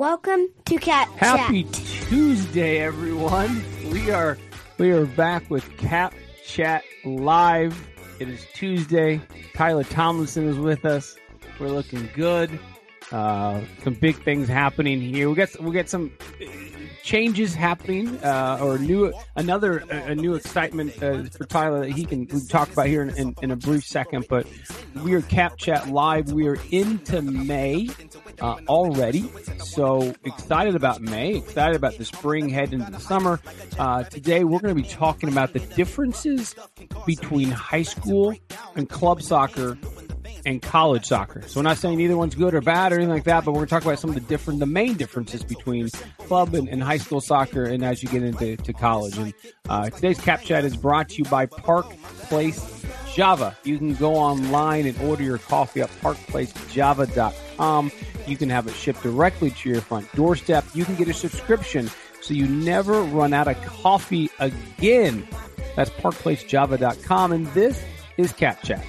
Welcome to Cap Chat. Happy Chat. Tuesday, everyone. We are we are back with Cap Chat Live. It is Tuesday. Tyler Tomlinson is with us. We're looking good. Uh, some big things happening here. We got we got some changes happening, uh, or new another a, a new excitement uh, for Tyler that he can we talk about here in, in, in a brief second. But we are Cap Chat Live. We are into May uh, already, so excited about May. Excited about the spring, head into the summer. Uh, today we're going to be talking about the differences between high school and club soccer and college soccer. So we're not saying either one's good or bad or anything like that, but we're going to talk about some of the different, the main differences between club and, and high school soccer and as you get into to college. And uh, today's Cap Chat is brought to you by Park Place Java. You can go online and order your coffee at parkplacejava.com. You can have it shipped directly to your front doorstep. You can get a subscription so you never run out of coffee again. That's parkplacejava.com. And this is Cap Chat.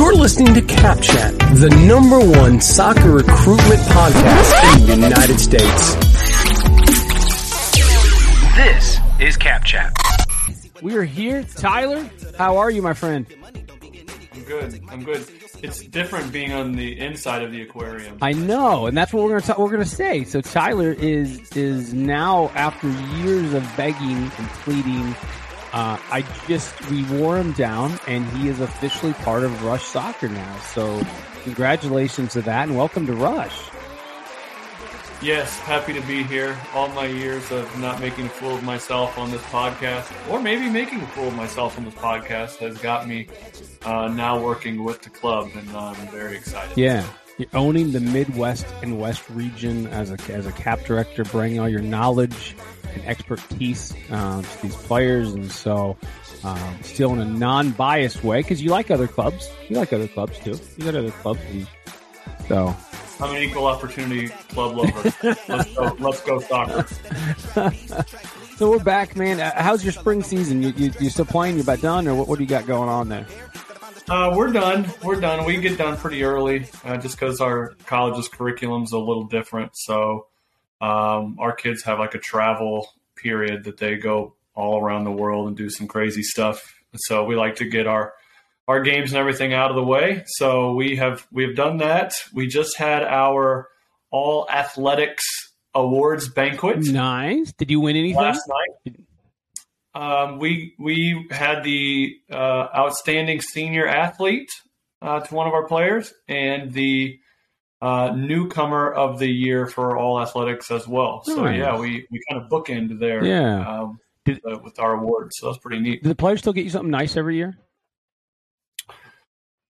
You're listening to Cap Chat, the number one soccer recruitment podcast in the United States. This is Cap Chat. We are here. Tyler, how are you, my friend? I'm good. I'm good. It's different being on the inside of the aquarium. I know, and that's what we're gonna we're gonna say. So Tyler is is now after years of begging and pleading. Uh, I just we wore him down, and he is officially part of Rush Soccer now. So congratulations to that, and welcome to Rush. Yes, happy to be here. All my years of not making a fool of myself on this podcast, or maybe making a fool of myself on this podcast, has got me uh, now working with the club, and I'm very excited. Yeah, you're owning the Midwest and West region as a as a cap director, bringing all your knowledge and expertise um, to these players, and so um, still in a non-biased way because you like other clubs. You like other clubs too. You got other clubs, and so I'm an equal opportunity club lover. let's go. Let's go soccer. so we're back, man. Uh, How's your spring season? You, you, you still playing? You about done, or what, what do you got going on there? Uh, we're done. We're done. We get done pretty early, uh, just because our college's curriculum's a little different. So um, our kids have like a travel period that they go all around the world and do some crazy stuff. So we like to get our our games and everything out of the way. So we have we have done that. We just had our all athletics awards banquet Nice. Did you win anything? last night. Um, we we had the uh, outstanding senior athlete uh, to one of our players and the uh, newcomer of the year for all athletics as well. So Nice. yeah, we, we kind of bookend there Yeah. um, Did- uh, with our awards. So that's pretty neat. Do the players still get you something nice every year?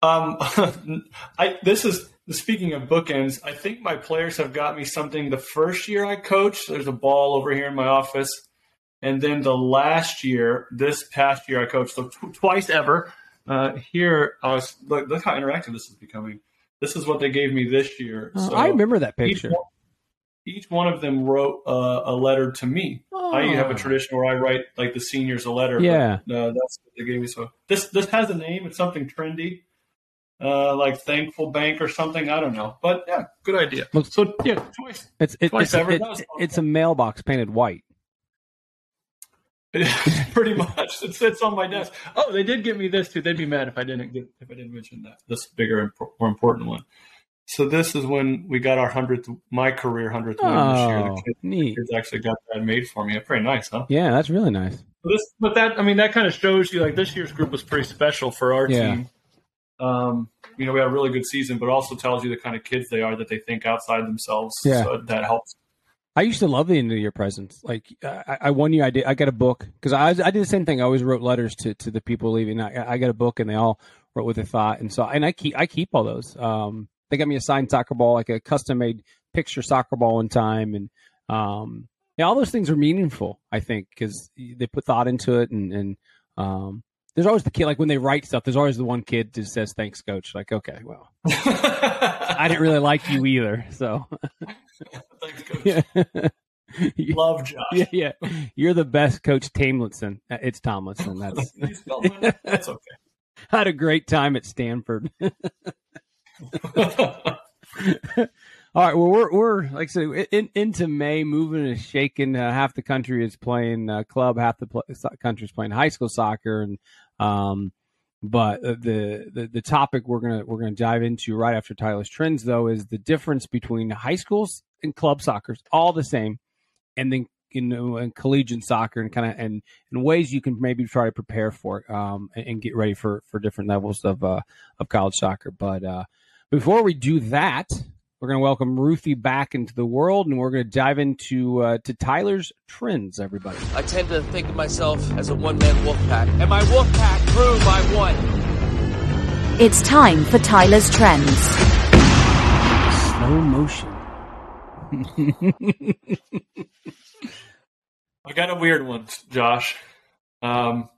Um, I this is speaking of bookends. I think my players have got me something the first year I coached. There's a ball over here in my office, and then the last year, this past year, I coached so tw- twice ever. Uh, here, I was look, look how interactive this is becoming. This is what they gave me this year. Oh, So I remember that each picture. one, each one of them wrote uh, a letter to me. I have a Oh. tradition where I write like the seniors a letter. Yeah. but, uh, that's what they gave me. So this this has a name. It's something trendy, uh, like Thankful Bank or something. I don't know, but yeah, good idea. Looks- So yeah, twice. It's it, Twice it's, ever. it- fun. it's a mailbox painted white. Pretty much, it sits on my desk. Oh, they did give me this too. They'd be mad if I didn't get if I didn't mention that. This bigger, and more important one. So this is when we got our hundredth, my career hundredth win this year. Oh, The kids, neat. kids actually got that made for me. Pretty nice, huh? Yeah, that's really nice. But This, but that, I mean, that kind of shows you like this year's group was pretty special for our Yeah. team. Um, you know, we had a really good season, but also tells you the kind of kids they are that they think outside themselves. Yeah. So that helps. I used to love the end of year presents. Like I, I one year I did I got a book because I I did the same thing. I always wrote letters to, to the people leaving. I, I got a book and they all wrote with a thought. And so and I keep I keep all those. Um, they got me a signed soccer ball, like a custom made picture soccer ball in time, and um, yeah, all those things are meaningful. I think because they put thought into it, and and um, there's always the kid like when they write stuff. There's always the one kid that says thanks, coach. Like okay, well, I didn't really like you either, so Thanks, Coach. yeah. Love Josh. yeah, yeah. You're the best coach, Tomlinson. Uh, It's Tomlinson. That's You spelled my name. That's okay. had a great time at Stanford. All right. Well, we're we're like I said in, into May, moving and shaking. Uh, half the country is playing uh, club, half the pl- country is playing high school soccer, and um, but the, the the topic we're gonna we're gonna dive into right after Tyler's trends though is the difference between high schools and club soccer, all the same, and then you know, collegiate soccer and kind of and, and ways you can maybe try to prepare for it um, and, and, get ready for for different levels of uh, of college soccer. But uh, before we do that, we're going to welcome Ruthie back into the world, and we're going to dive into uh, to Tyler's trends. Everybody, I tend to think of myself as a one-man wolf pack, and my wolf pack grew by one. It's time for Tyler's trends. Slow motion. I got a weird one, Josh, um,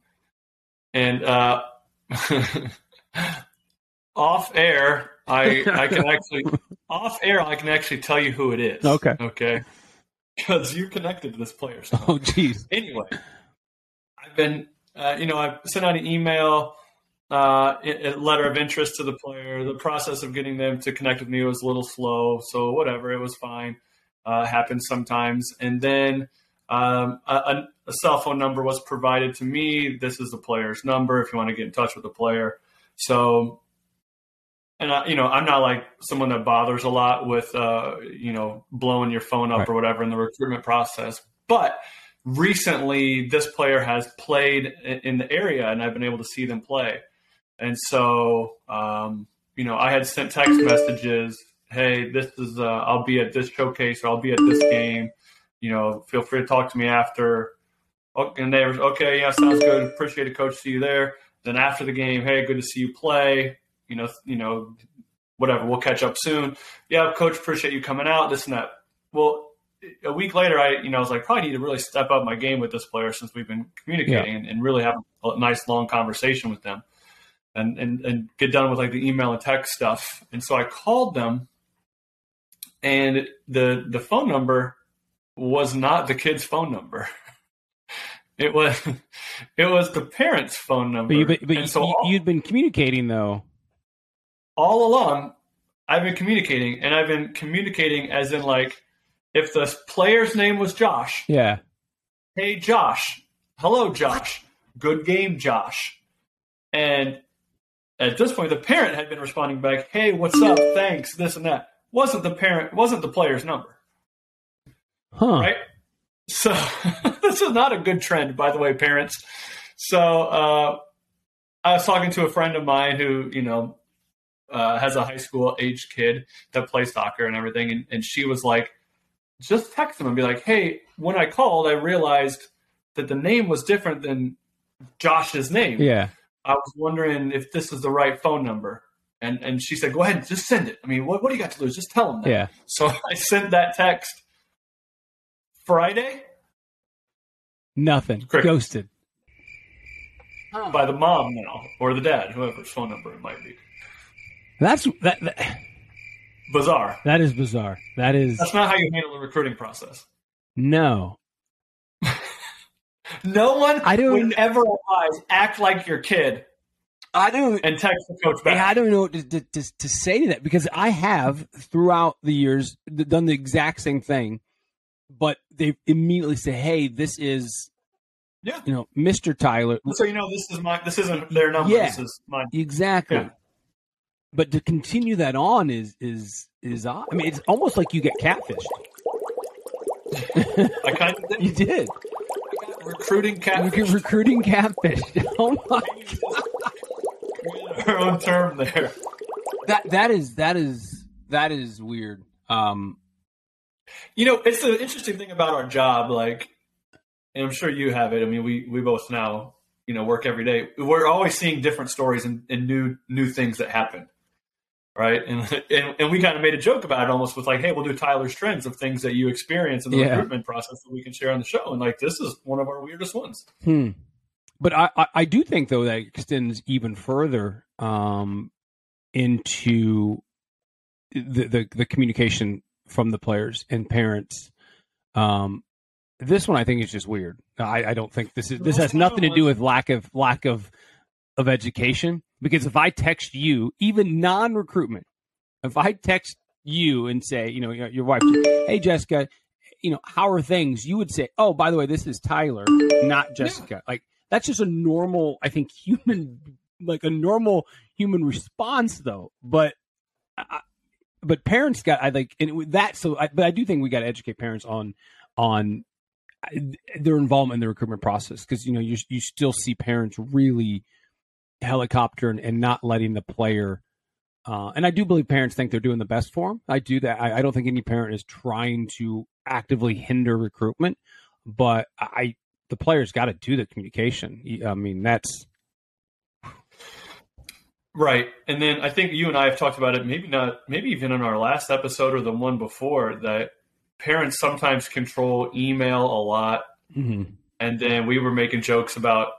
and uh, off air. I I can actually off air, I can actually tell you who it is. Okay. Okay. Because you're connected to this player. So. Oh, jeez. Anyway, I've been, uh, you know, I've sent out an email, uh, a letter of interest to the player. The process of getting them to connect with me was a little slow. So, whatever, it was fine. Uh, happens sometimes. And then um, a, a cell phone number was provided to me. This is the player's number if you want to get in touch with the player. So and I, you know, I'm not like someone that bothers a lot with, uh, you know, blowing your phone up right. or whatever in the recruitment process. But recently, this player has played in the area, and I've been able to see them play. And so, um, you know, I had sent text messages, "Hey, this is, uh, I'll be at this showcase, or I'll be at this game. You know, feel free to talk to me after." And they were okay. Yeah, sounds good. Appreciate it, coach. See you there. Then after the game, hey, good to see you play you know, you know, whatever. We'll catch up soon. Yeah, coach, appreciate you coming out. This and that. Well, a week later, I you know I was like, probably need to really step up my game with this player since we've been communicating yeah. and, and, really have a nice long conversation with them, and and and get done with like the email and text stuff. And so I called them, and the the phone number was not the kid's phone number. It was it was the parents' phone number. But, you, but, but so you, you'd been communicating though all along, I've been communicating, and I've been communicating as in like, if the player's name was Josh, yeah, hey Josh, hello Josh, good game Josh, and at this point the parent had been responding back, hey what's up, thanks, this and that. Wasn't the parent, wasn't the player's number, huh? Right. So this is not a good trend, by the way, parents. So uh, I was talking to a friend of mine who, you know, uh, has a high school age kid that plays soccer and everything, and, and she was like, just text him and be like, hey, when I called, I realized that the name was different than Josh's name. Yeah. I was wondering if this is the right phone number. And and she said, go ahead, and just send it. I mean, what, what do you got to lose? Just tell him that. Yeah. So I sent that text Friday. Nothing. Cricket. Ghosted. By the mom now, or the dad, whoever's phone number it might be. That's that, that, bizarre. That is bizarre. That is. That's not how you handle the recruiting process. No. no one I don't, would ever advise act like your kid. I don't and text the coach back. I don't know what to, to, to, say to that because I have throughout the years done the exact same thing, but they immediately say, "Hey, this is." Yeah, you know, Mr. Tyler. So you know, this is my. This isn't their number. Yeah, this is mine. Exactly. Yeah but to continue that on is is is odd. I mean, it's almost like you get catfished. I kind of did. You did. Recruiting catfish. Recruiting catfish. Oh my god. Our own term there. That that is that is that is weird. Um, you know, it's the interesting thing about our job. Like, and I'm sure you have it. I mean, we we both now you know work every day. We're always seeing different stories and, and new new things that happen right? And, and, and we kind of made a joke about it almost with like, hey, we'll do Tyler's trends of things that you experience in the yeah. recruitment process that we can share on the show. And like, this is one of our weirdest ones. Hmm. But I, I, I do think though that extends even further um, into the, the, the communication from the players and parents. Um, this one I think is just weird. I, I don't think this is this has nothing to do with lack of lack of of education Because if I text you, even non recruitment, if I text you and say, you know, your your wife, hey, Jessica, you know, how are things? You would say, oh, by the way, this is Tyler, not Jessica. Like, that's just a normal, I think, human, like a normal human response, though. But, I, but parents got, I like, and with that, so, I, but I do think we got to educate parents on, on uh, their involvement in the recruitment process because you know you you still see parents really helicopter and, and not letting the player. Uh, and I do believe parents think they're doing the best for them. I do that. I, I don't think any parent is trying to actively hinder recruitment, but I the players got to do the communication. I mean, that's right. And then I think you and I have talked about it. Maybe not. Maybe even in our last episode or the one before that parents sometimes control email a lot. mm-hmm. And then we were making jokes about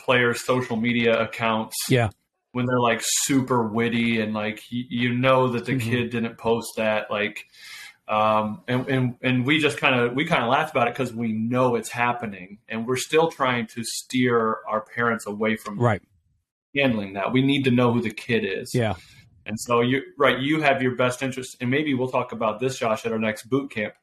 players' social media accounts. Yeah. When they're like super witty and like you, you know that the Mhm. kid didn't post that like um and and, and we just kind of we kind of laughed about it because we know it's happening and we're still trying to steer our parents away from right. handling that we need to know who the kid is Yeah. and so you right, you have your best interest, and maybe we'll talk about this, Josh, at our next boot camp.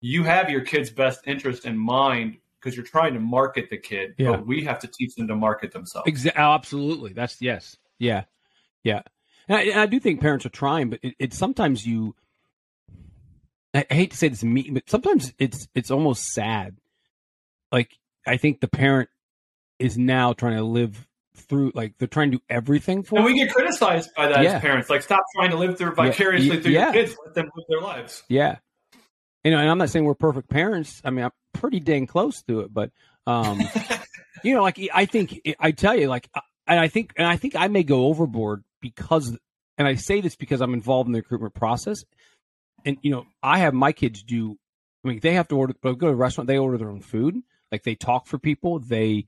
You have your kid's best interest in mind because you're trying to market the kid, Yeah. but we have to teach them to market themselves. Exa- oh, absolutely. That's yes. Yeah. Yeah. And I, and I do think parents are trying, but it, it's sometimes you. I, I hate to say this, me, but sometimes it's it's almost sad. Like I think the parent is now trying to live through, like they're trying to do everything for. And we get criticized by that Yeah. as parents. Like, stop trying to live through vicariously Yeah. through Yeah. your kids. Let them live their lives. Yeah. You know, and I'm not saying we're perfect parents. I mean, I'm pretty dang close to it, but um, you know, like I think I tell you, like, and I think, and I think I may go overboard because, and I say this because I'm involved in the recruitment process, and you know, I have my kids do. I mean, they have to order. But Go to a restaurant. They order their own food. Like they talk for people. They,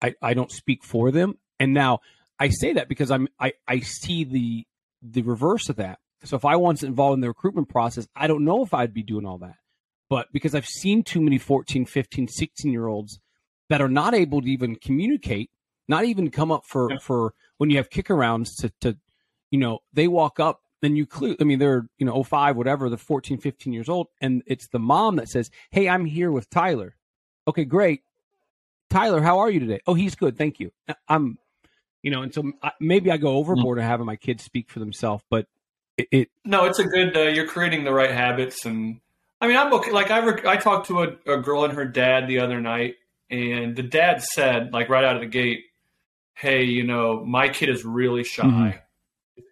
I, I don't speak for them. And now I say that because I'm, I, I see the, the reverse of that. So if I wasn't involved in the recruitment process, I don't know if I'd be doing all that. But because I've seen too many 14, 15, 16 year olds that are not able to even communicate, not even come up for, Yeah. for when you have kick arounds to, to, you know, they walk up and you clue, I mean, they're, you know, 05, whatever, they're 14, 15 years old. And it's the mom that says, Hey, I'm here with Tyler. Okay, great. Tyler, how are you today? Oh, he's good. Thank you. Uh, I'm, you know, and so maybe I go mm-hmm. overboard and having my kids speak for themselves, but it, it No, it's a good. Uh, you're creating the right habits, and I mean, I'm okay. Like I, rec- I talked to a, a girl and her dad the other night, and the dad said, like right out of the gate, "Hey, you know, my kid is really shy, Mhm.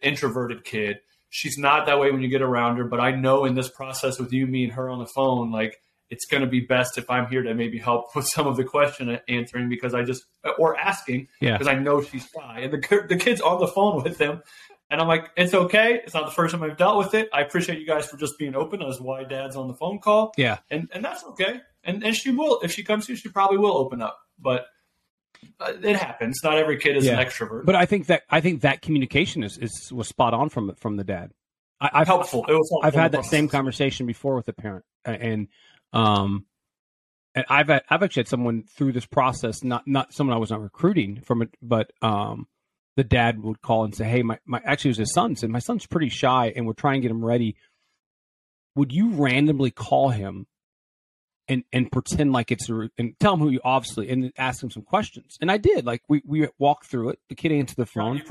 introverted kid. She's not that way when you get around her, but I know in this process with you, me, and her on the phone, like." It's going to be best if I'm here to maybe help with some of the question answering because I just or asking Yeah. because I know she's shy and the the kid's on the phone with them and I'm like, it's okay. It's not the first time I've dealt with it. I appreciate you guys for just being open as why dad's on the phone call. yeah. And and that's okay. And and she will if she comes to you, she probably will open up. But uh, it happens. Not every kid is Yeah. an extrovert. But I think that I think that communication is, is was spot on from from the dad. I, I've helpful. It was helpful I've had that same conversation before with a parent, and um, and I've had, I've actually had someone through this process, not not someone I was not recruiting from it, but um, the dad would call and say, "Hey, my, my actually it was his son said my son's pretty shy, and we're trying to get him ready. Would you randomly call him and and pretend like it's a, and tell him who you obviously and ask him some questions? And I did. Like we we walked through it. The kid answered the phone.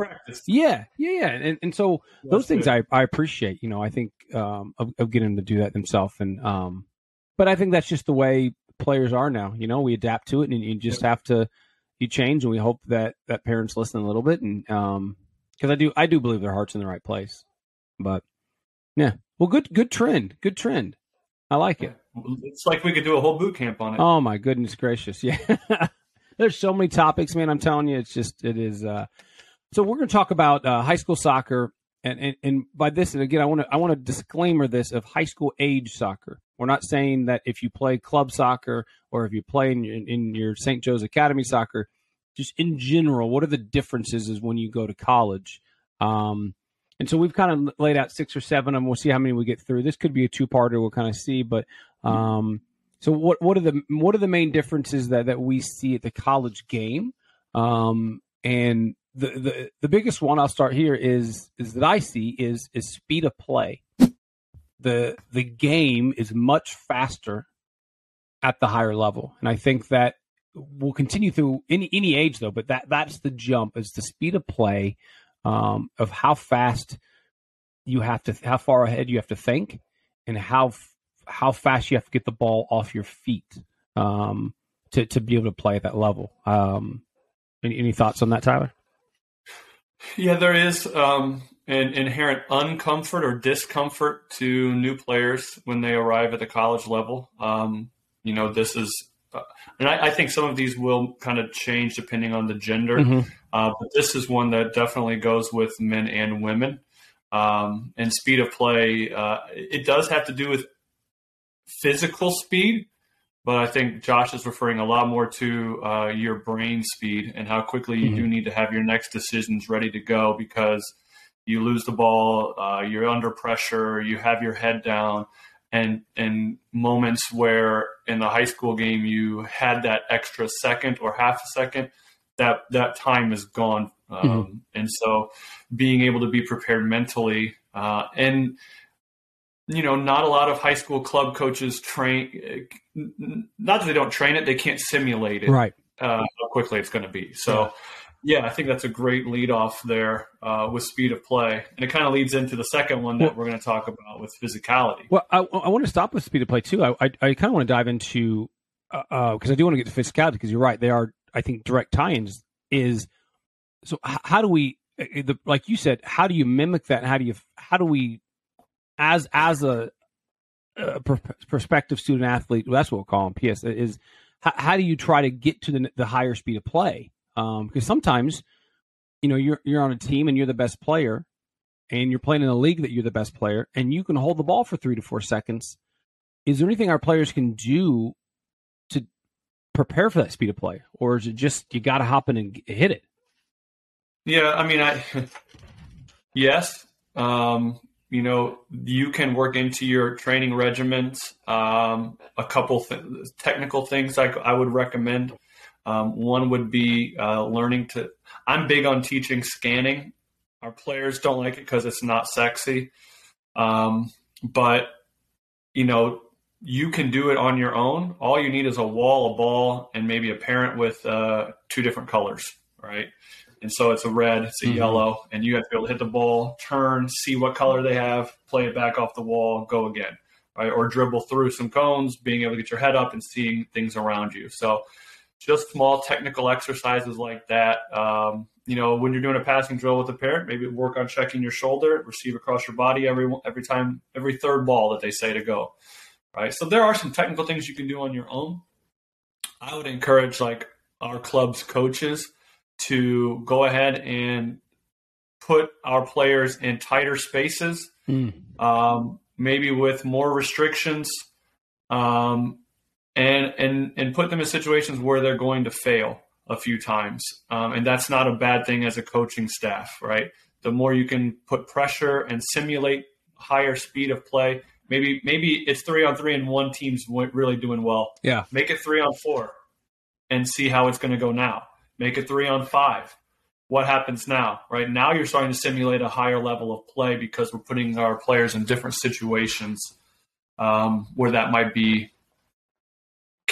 Yeah, yeah, yeah. And and so those things good. I, I appreciate. You know, I think um, of, of getting them to do that themselves. And um, but I think that's just the way players are now. You know, we adapt to it, and you just have to you change. And we hope that that parents listen a little bit, and um, because I do I do believe their heart's in the right place. But yeah, well, good good trend, good trend. I like it. It's like we could do a whole boot camp on it. Oh my goodness gracious! Yeah, there's so many topics, man. I'm telling you, it's just it is. Uh, so we're going to talk about uh, high school soccer, and, and and by this, and again, I want to I want to disclaimer this of high school age soccer. We're not saying that if you play club soccer or if you play in, in, in your St. Joe's Academy soccer, just in general, what are the differences is when you go to college. Um, and so we've kind of laid out six or seven of them. We'll see how many we get through. This could be a two-parter. We'll kind of see, but um, so what what are the what are the main differences that that we see at the college game? Um, and the, the the biggest one I'll start here is is that I see is is speed of play. The the game is much faster at the higher level, and I think that will continue through any any age though. But that that's the jump is the speed of play um, of how fast you have to how far ahead you have to think, and how how fast you have to get the ball off your feet um, to to be able to play at that level. Um, any, any thoughts on that, Tyler? Yeah, there is um, an inherent uncomfort or discomfort to new players when they arrive at the college level. Um, you know, this is, uh, and I, I, think some of these will kind of change depending on the gender, mm-hmm. uh, but this is one that definitely goes with men and women. Um, and speed of play, uh, it does have to do with physical speed, but I think Josh is referring a lot more to uh, your brain speed and how quickly you mm-hmm. do need to have your next decisions ready to go because you lose the ball, uh, you're under pressure, you have your head down, and and moments where in the high school game you had that extra second or half a second, that that time is gone, um, mm-hmm. and so being able to be prepared mentally uh, and you know, not a lot of high school club coaches train. Not that they don't train it, they can't simulate it. Right. Uh, how quickly it's going to be. So, yeah. Yeah. I think that's a great lead off there uh, with speed of play, and it kind of leads into the second one that well, we're going to talk about with physicality. Well, I, I want to stop with speed of play too. I I, I kind of want to dive into because uh, uh I do want to get to physicality because you're right. They are I think direct tie-ins is so. How do we? Uh, the, like you said, how do you mimic that? How do you? How do we as as a, a prospective student athlete, well, that's what we'll call them. PS is how, how, do you try to get to the, the higher speed of play? Um, because sometimes, you know, you're you're on a team and you're the best player, and you're playing in a league that you're the best player, and you can hold the ball for three to four seconds. Is there anything our players can do to prepare for that speed of play, or is it just you got to hop in and hit it? Yeah, I mean, I yes, um, you know, you can work into your training regimens um, a couple th- technical things I, I would recommend. Um, one would be uh, learning to. I'm big on teaching scanning. Our players don't like it because it's not sexy, um, but you know you can do it on your own. All you need is a wall, a ball, and maybe a parent with uh, two different colors, right? And so it's a red, it's a mm-hmm. yellow, and you have to be able to hit the ball, turn, see what color they have, play it back off the wall, go again, right? Or dribble through some cones, being able to get your head up and seeing things around you. So just small technical exercises like that. Um, you know, when you're doing a passing drill with a parent, maybe work on checking your shoulder, receive across your body every every time, every third ball that they say to go, right? So there are some technical things you can do on your own. I would encourage like our club's coaches to go ahead and put our players in tighter spaces, mm. um, maybe with more restrictions, um, and and and put them in situations where they're going to fail a few times, um, and that's not a bad thing as a coaching staff, right? The more you can put pressure and simulate higher speed of play, maybe maybe it's three on three and one team's really doing well. Yeah, make it three on four, and see how it's going to go now make it three on five. What happens now? Right now, you're starting to simulate a higher level of play because we're putting our players in different situations um, where that might be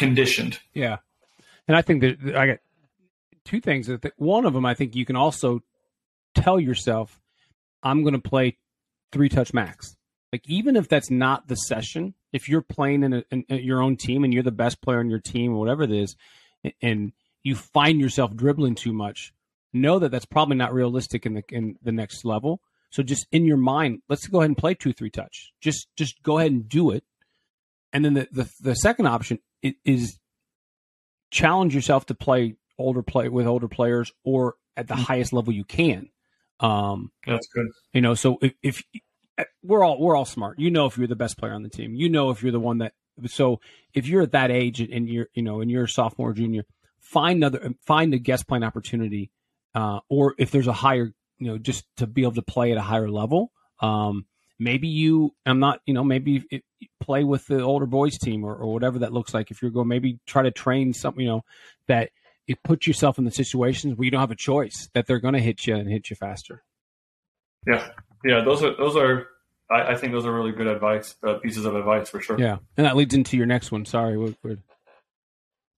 conditioned. Yeah, and I think that I got two things. That one of them, I think you can also tell yourself, "I'm going to play three touch max." Like even if that's not the session, if you're playing in, a, in, your own team and you're the best player on your team or whatever it is, and you find yourself dribbling too much, know that that's probably not realistic in the in the next level. So just in your mind, let's go ahead and play two three touch. Just just go ahead and do it. And then the the, the second option is challenge yourself to play older play with older players or at the mm-hmm. highest level you can. Um, That's good. You know, so if, if we're all we're all smart, you know if you're the best player on the team, you know if you're the one that. So if you're at that age and you're you know and you're a sophomore junior, find another find a guest playing opportunity, uh, or if there's a higher, you know, just to be able to play at a higher level. Um, maybe you, I'm not, you know, maybe it, play with the older boys team or, or whatever that looks like. If you're going, maybe try to train something, you know, that you put yourself in the situations where you don't have a choice that they're going to hit you and hit you faster. Yeah, yeah, those are those are. I, I think those are really good advice, uh, pieces of advice for sure. Yeah, and that leads into your next one. Sorry, we're, we're...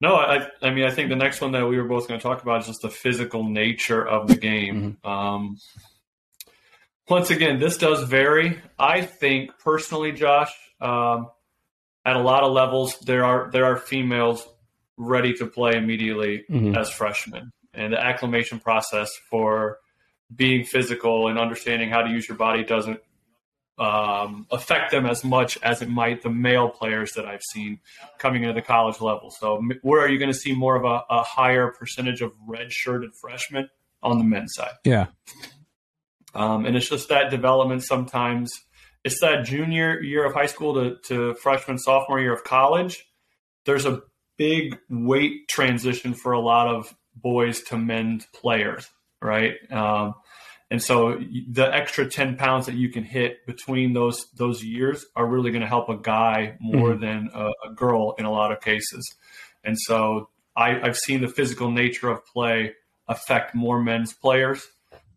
No, I, I mean, I think the next one that we were both going to talk about is just the physical nature of the game. Mm-hmm. Um, once again, this does vary. I think personally, Josh, um, at a lot of levels, there are there are females ready to play immediately mm-hmm. as freshmen, and the acclimation process for being physical and understanding how to use your body doesn't um, affect them as much as it might the male players that I've seen coming into the college level. So, where are you going to see more of a, a higher percentage of red-shirted freshmen on the men's side? Yeah, um, and it's just that development sometimes. It's that junior year of high school to, to freshman, sophomore year of college. There's a big weight transition for a lot of boys to men's players, right? Um, and so the extra 10 pounds that you can hit between those those years are really going to help a guy more mm-hmm. than a, a, girl in a lot of cases. And so I, have seen the physical nature of play affect more men's players.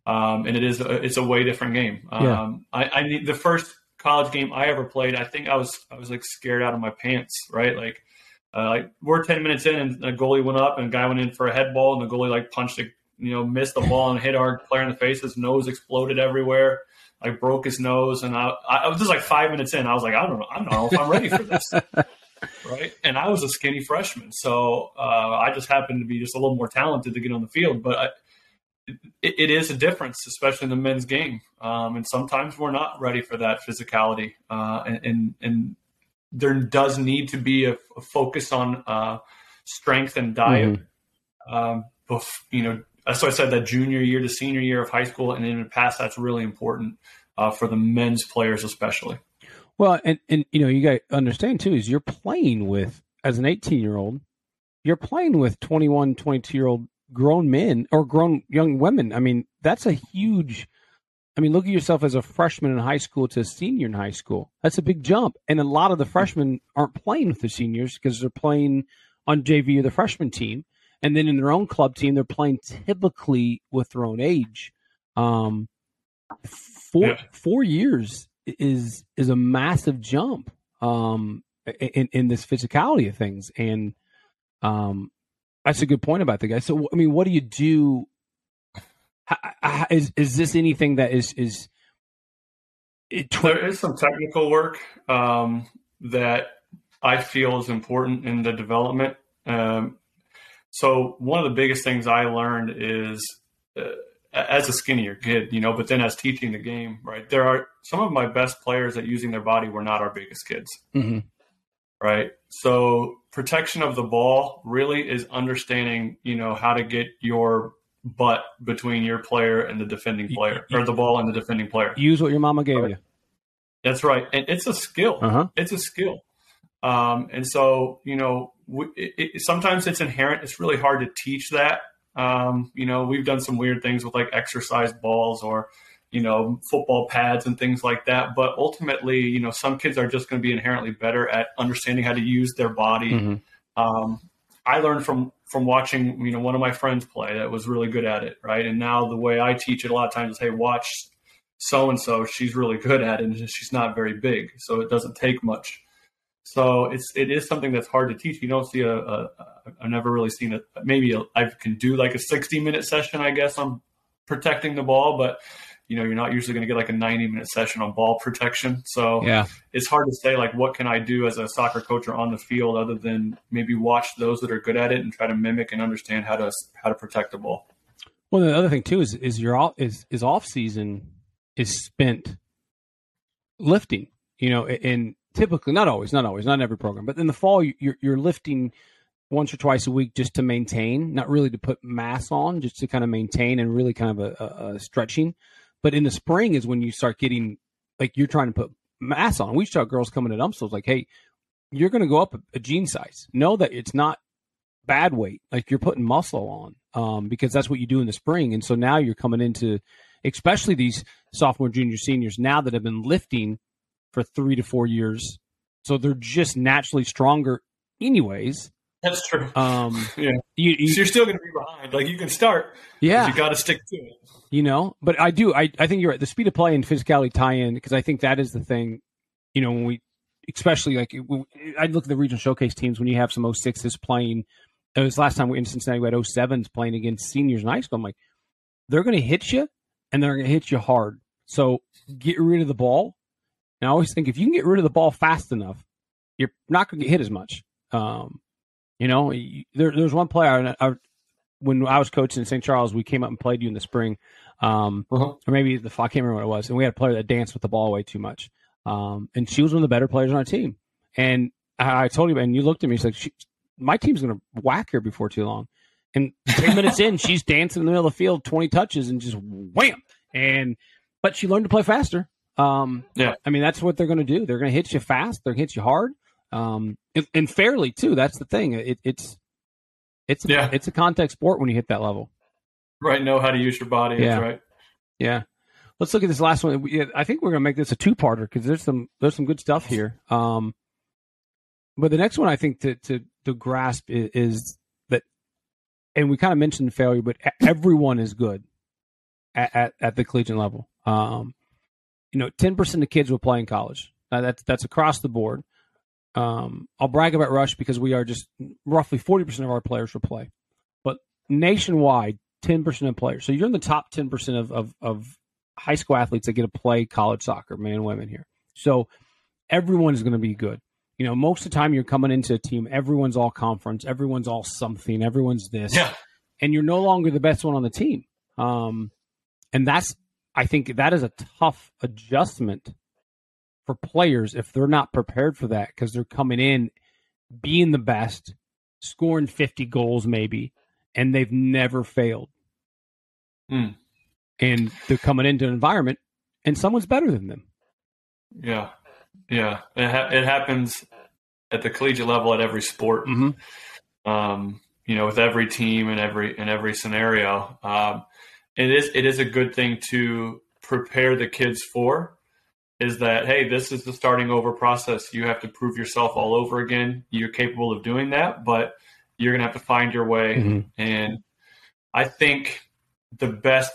Um, and it is a, it's a way different game. Yeah. Um, I, I need the first college game I ever played. I think I was I was like scared out of my pants, right? Like uh, like we're ten minutes in, and a goalie went up, and a guy went in for a head ball, and the goalie like punched a you know, missed the ball and hit our player in the face. His nose exploded everywhere. Like broke his nose, and I, I was just like five minutes in. I was like, I don't know, I don't know if I'm ready for this, right? And I was a skinny freshman, so uh, I just happened to be just a little more talented to get on the field. But I, it, it is a difference, especially in the men's game. Um, and sometimes we're not ready for that physicality, uh, and, and, and there does need to be a, a focus on uh, strength and diet. Mm-hmm. Um, you know, so I said that junior year to senior year of high school, and in the past, that's really important uh, for the men's players, especially. Well, and and you know, you got to understand too is you're playing with as an 18 year old, you're playing with 21, 22 year old grown men or grown young women. I mean, that's a huge. I mean, look at yourself as a freshman in high school to a senior in high school. That's a big jump, and a lot of the freshmen aren't playing with the seniors because they're playing on JV or the freshman team and then in their own club team, they're playing typically with their own age. Um, four yeah. four years is is a massive jump um, in in this physicality of things, and um, that's a good point about the guy. So, I mean, what do you do? Is is this anything that is is tw- there is some technical work um, that I feel is important in the development. Um, so one of the biggest things I learned is uh, as a skinnier kid, you know, but then as teaching the game, right? There are some of my best players at using their body were not our biggest kids, mm-hmm. Right? So protection of the ball really is understanding, you know, how to get your butt between your player and the defending player, or the ball and the defending player. Use what your mama gave right? you. That's right, and it's a skill. Uh-huh. It's a skill. Um, and so, you know, it, it, sometimes it's inherent. It's really hard to teach that. Um, you know, we've done some weird things with like exercise balls or, you know, football pads and things like that. But ultimately, you know, some kids are just going to be inherently better at understanding how to use their body. Mm-hmm. Um, I learned from from watching, you know, one of my friends play that was really good at it, right? And now the way I teach it a lot of times is, hey, watch so and so. She's really good at it, and she's not very big, so it doesn't take much. So it's it is something that's hard to teach. You don't see a, a, a I've never really seen it. Maybe a, I can do like a 60 minute session, I guess, on protecting the ball, but you know you're not usually going to get like a 90 minute session on ball protection. So yeah, it's hard to say like what can I do as a soccer coach or on the field other than maybe watch those that are good at it and try to mimic and understand how to how to protect the ball. Well, the other thing too is is your off is is off season is spent lifting. You know, and typically not always not always not in every program but in the fall you're, you're lifting once or twice a week just to maintain not really to put mass on just to kind of maintain and really kind of a, a, a stretching but in the spring is when you start getting like you're trying to put mass on we saw girls coming at umsels like hey you're going to go up a, a jean size know that it's not bad weight like you're putting muscle on um, because that's what you do in the spring and so now you're coming into especially these sophomore junior seniors now that have been lifting for three to four years. So they're just naturally stronger, anyways. That's true. Um, yeah, you, you, so you're still going to be behind. Like you can start, yeah, you got to stick to it. You know, but I do. I I think you're right. The speed of play and physicality tie in because I think that is the thing. You know, when we, especially like I look at the regional showcase teams when you have some 06s playing. It was last time we in Cincinnati we had 07s playing against seniors in high school. I'm like, they're going to hit you, and they're going to hit you hard. So get rid of the ball. And I always think if you can get rid of the ball fast enough, you're not going to get hit as much. Um, you know, there, there was one player I, I, when I was coaching in St. Charles, we came up and played you in the spring, um, uh-huh. or maybe the I can't remember what it was, and we had a player that danced with the ball way too much, um, and she was one of the better players on our team. And I, I told you, and you looked at me, she's like, she, "My team's going to whack her before too long." And ten minutes in, she's dancing in the middle of the field, twenty touches, and just wham. And but she learned to play faster. Um, yeah, I mean that's what they're going to do. They're going to hit you fast. They're going to hit you hard, um, and, and, fairly too. That's the thing. It, it's it's a, yeah. it's a contact sport when you hit that level. Right. Know how to use your body. Yeah. right. Yeah. Let's look at this last one. I think we're going to make this a two-parter because there's some there's some good stuff here. Um, but the next one I think to to, to grasp is, is that, and we kind of mentioned failure, but everyone is good at, at, at the collegiate level. Um, you know, ten percent of kids will play in college. Uh, that's that's across the board. Um, I'll brag about Rush because we are just roughly 40% of our players will play. But nationwide, 10% of players. So you're in the top 10% of, of, of high school athletes that get to play college soccer, men and women here. So everyone is going to be good. You know, most of the time you're coming into a team, everyone's all conference, everyone's all something, everyone's this. Yeah. And you're no longer the best one on the team. Um, and that's, I think that is a tough adjustment for players if they're not prepared for that because they're coming in being the best, scoring 50 goals maybe, and they've never failed. Mm. And they're coming into an environment and someone's better than them. Yeah. Yeah. It, ha- it happens at the collegiate level at every sport. Mm-hmm. Um, you know, with every team and every in every scenario. Um, it is it is a good thing to prepare the kids for is that hey this is the starting over process you have to prove yourself all over again you're capable of doing that but you're going to have to find your way mm-hmm. and i think the best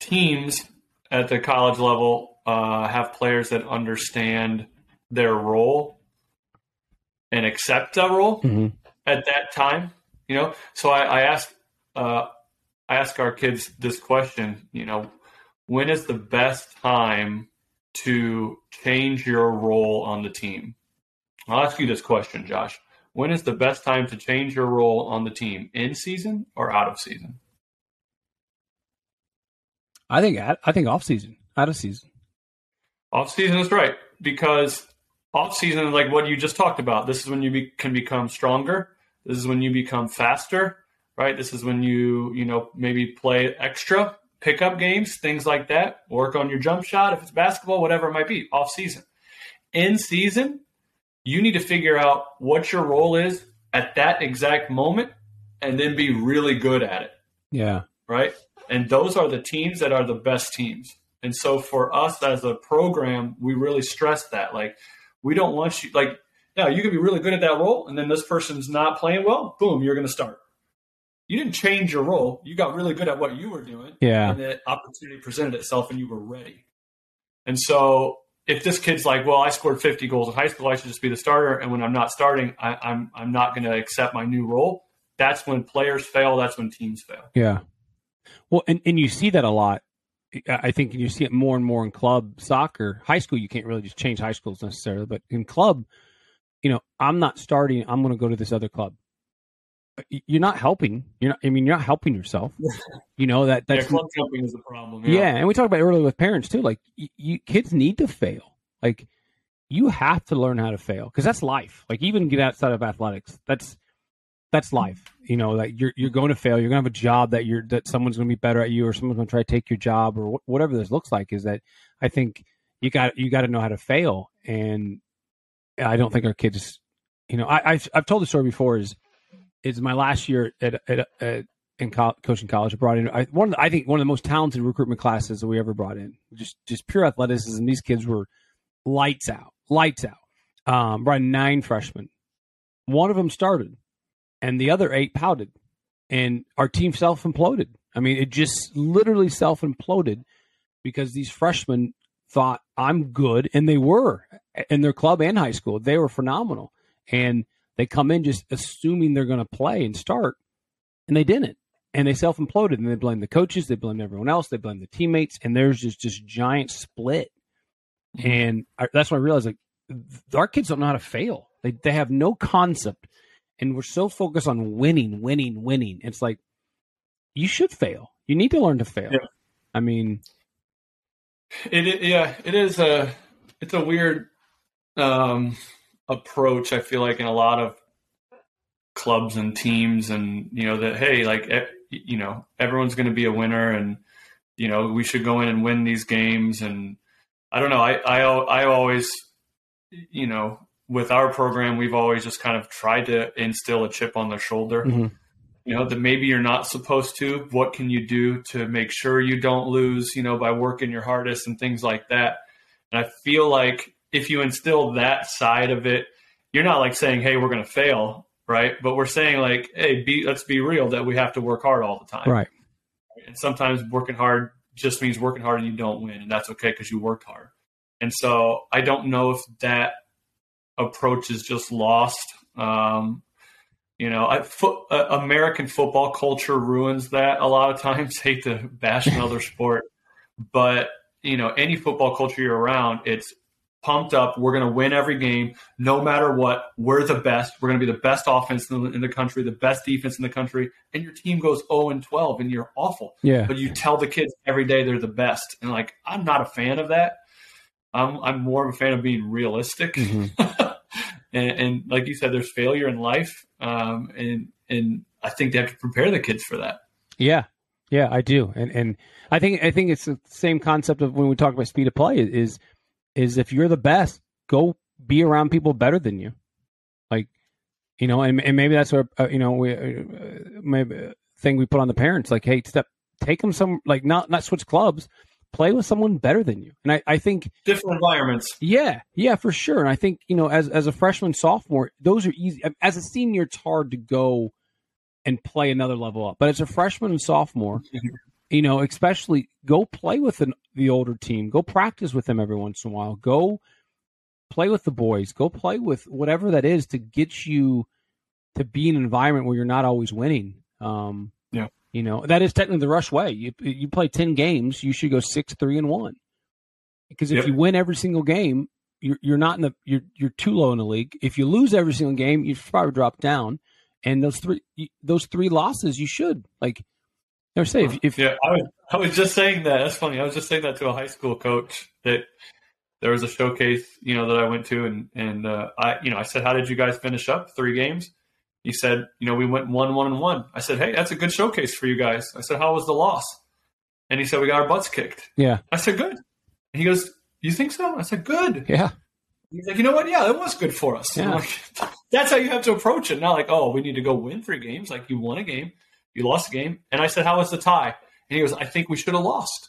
teams at the college level uh, have players that understand their role and accept that role mm-hmm. at that time you know so i, I ask uh, i ask our kids this question you know when is the best time to change your role on the team? I'll ask you this question, Josh. When is the best time to change your role on the team? In season or out of season? I think I think off season, out of season. Off season is right because off season is like what you just talked about. This is when you be, can become stronger. This is when you become faster, right? This is when you you know maybe play extra pickup games, things like that. Work on your jump shot if it's basketball, whatever it might be, off season. In season, you need to figure out what your role is at that exact moment and then be really good at it. Yeah. Right? And those are the teams that are the best teams. And so for us as a program, we really stress that. Like, we don't want you, like, yeah, you can be really good at that role, and then this person's not playing well, boom, you're going to start you didn't change your role. You got really good at what you were doing. Yeah. And the opportunity presented itself and you were ready. And so if this kid's like, well, I scored 50 goals in high school, I should just be the starter. And when I'm not starting, I, I'm, I'm not going to accept my new role. That's when players fail. That's when teams fail. Yeah. Well, and, and you see that a lot. I think you see it more and more in club soccer. High school, you can't really just change high schools necessarily, but in club, you know, I'm not starting. I'm going to go to this other club you're not helping. You're not. I mean, you're not helping yourself. You know that that's yeah, club jumping is a problem. Yeah. yeah. and we talked about earlier with parents too. Like, you, you kids need to fail. Like, you have to learn how to fail because that's life. Like, even get outside of athletics, that's that's life. You know, like you're you're going to fail. You're going to have a job that you're that someone's going to be better at you, or someone's going to try to take your job, or wh- whatever this looks like. Is that I think you got you got to know how to fail, and I don't think our kids. You know, I I've, I've told the story before. Is it's my last year at, at, at in co- coaching college. I brought in I, one. The, I think one of the most talented recruitment classes that we ever brought in. Just just pure athleticism. These kids were lights out, lights out. Um, brought in nine freshmen, one of them started, and the other eight pouted, and our team self imploded. I mean, it just literally self imploded because these freshmen thought I'm good, and they were in their club and high school. They were phenomenal, and they come in just assuming they're going to play and start, and they didn't. And they self imploded, and they blame the coaches, they blame everyone else, they blame the teammates, and there's just this giant split. Mm-hmm. And I, that's when I realized like our kids don't know how to fail. They they have no concept, and we're so focused on winning, winning, winning. It's like you should fail. You need to learn to fail. Yeah. I mean, It, it yeah, it is a it's a weird um, approach. I feel like in a lot of clubs and teams, and you know that hey, like you know everyone's going to be a winner, and you know we should go in and win these games. And I don't know. I I I always you know with our program, we've always just kind of tried to instill a chip on their shoulder. Mhm. You know that maybe you're not supposed to. What can you do to make sure you don't lose? You know by working your hardest and things like that. And I feel like if you instill that side of it, you're not like saying, "Hey, we're going to fail," right? But we're saying like, "Hey, be, let's be real that we have to work hard all the time." right. And sometimes working hard just means working hard and you don't win, and that's okay because you worked hard. And so I don't know if that approach is just lost. Um, you know, I, fo- uh, American football culture ruins that a lot of times. Hate to bash another sport, but you know, any football culture you're around, it's pumped up. We're going to win every game, no matter what. We're the best. We're going to be the best offense in the, in the country, the best defense in the country, and your team goes 0 and 12, and you're awful. Yeah. But you tell the kids every day they're the best, and like I'm not a fan of that. I'm I'm more of a fan of being realistic. Mhm. and, and like you said, there's failure in life, um, and and I think they have to prepare the kids for that. Yeah, yeah, I do, and and I think I think it's the same concept of when we talk about speed of play is is if you're the best, go be around people better than you, like you know, and and maybe that's where uh, you know we uh, maybe thing we put on the parents like, hey, step take them some like not not switch clubs, play with someone better than you, and I I think Different environments. yeah, yeah, for sure. And I think you know, as as a freshman, sophomore, those are easy. As a senior, it's hard to go and play another level up. But as a freshman and sophomore, you know, especially go play with an, the older team. Go practice with them every once in a while. Go play with the boys. Go play with whatever that is to get you to be in an environment where you're not always winning. Um, Yeah. You know, that is technically the rush way. You you play ten games, you should go six, three, and one. Because if Yep. you win every single game, you're you're not in the you're you're too low in the league. If you lose every single game, you probably drop down. And those three those three losses, you should like. They're say if, if Yeah, I was, I was just saying that. That's funny. I was just saying that to a high school coach that there was a showcase, you know, that I went to, and and uh, I, you know, I said, "How did you guys finish up? Three games?" He said, "You know, we went one, one, and one." I said, "Hey, that's a good showcase for you guys." I said, "How was the loss?" And he said, "We got our butts kicked." yeah I said, "Good." And he goes, "You think so?" I said, "Good." yeah He's like, "You know what? Yeah, it was good for us." Yeah. like, that's how you have to approach it. Not like, "Oh, we need to go win three games." Like you won a game, you lost the game, and I said, "How was the tie?" And he goes, I think we should have lost.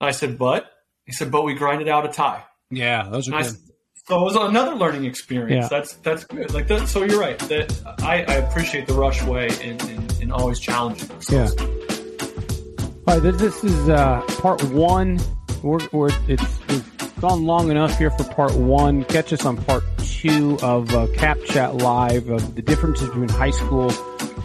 I said, but he said, but we grinded out a tie. yeah those And are I good. so it was another learning experience. Yeah. That's that's good. Like that, so you're right. That I, I appreciate the rush way and, and, and always challenging ourselves. All right, this, this is uh, part one. We're, we're it's we've gone long enough here for part one. Catch us on part two of uh, Cap Chat Live of the differences between high school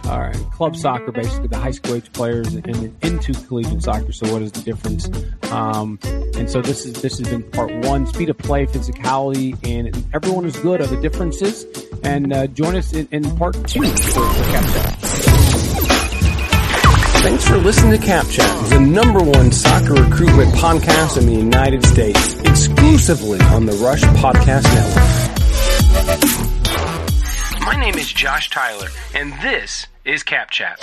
uh, club soccer, basically the high school age players, and then into collegiate soccer. So, what is the difference? Um, and so this is this has been part one: speed of play, physicality, and everyone is good of the differences. And uh, join us in, in part two for, for Cap Chat. Thanks for listening to CapChat, the number one soccer recruitment podcast in the United States, exclusively on the Rush Podcast Network. My name is Josh Tyler, and this is CapChat.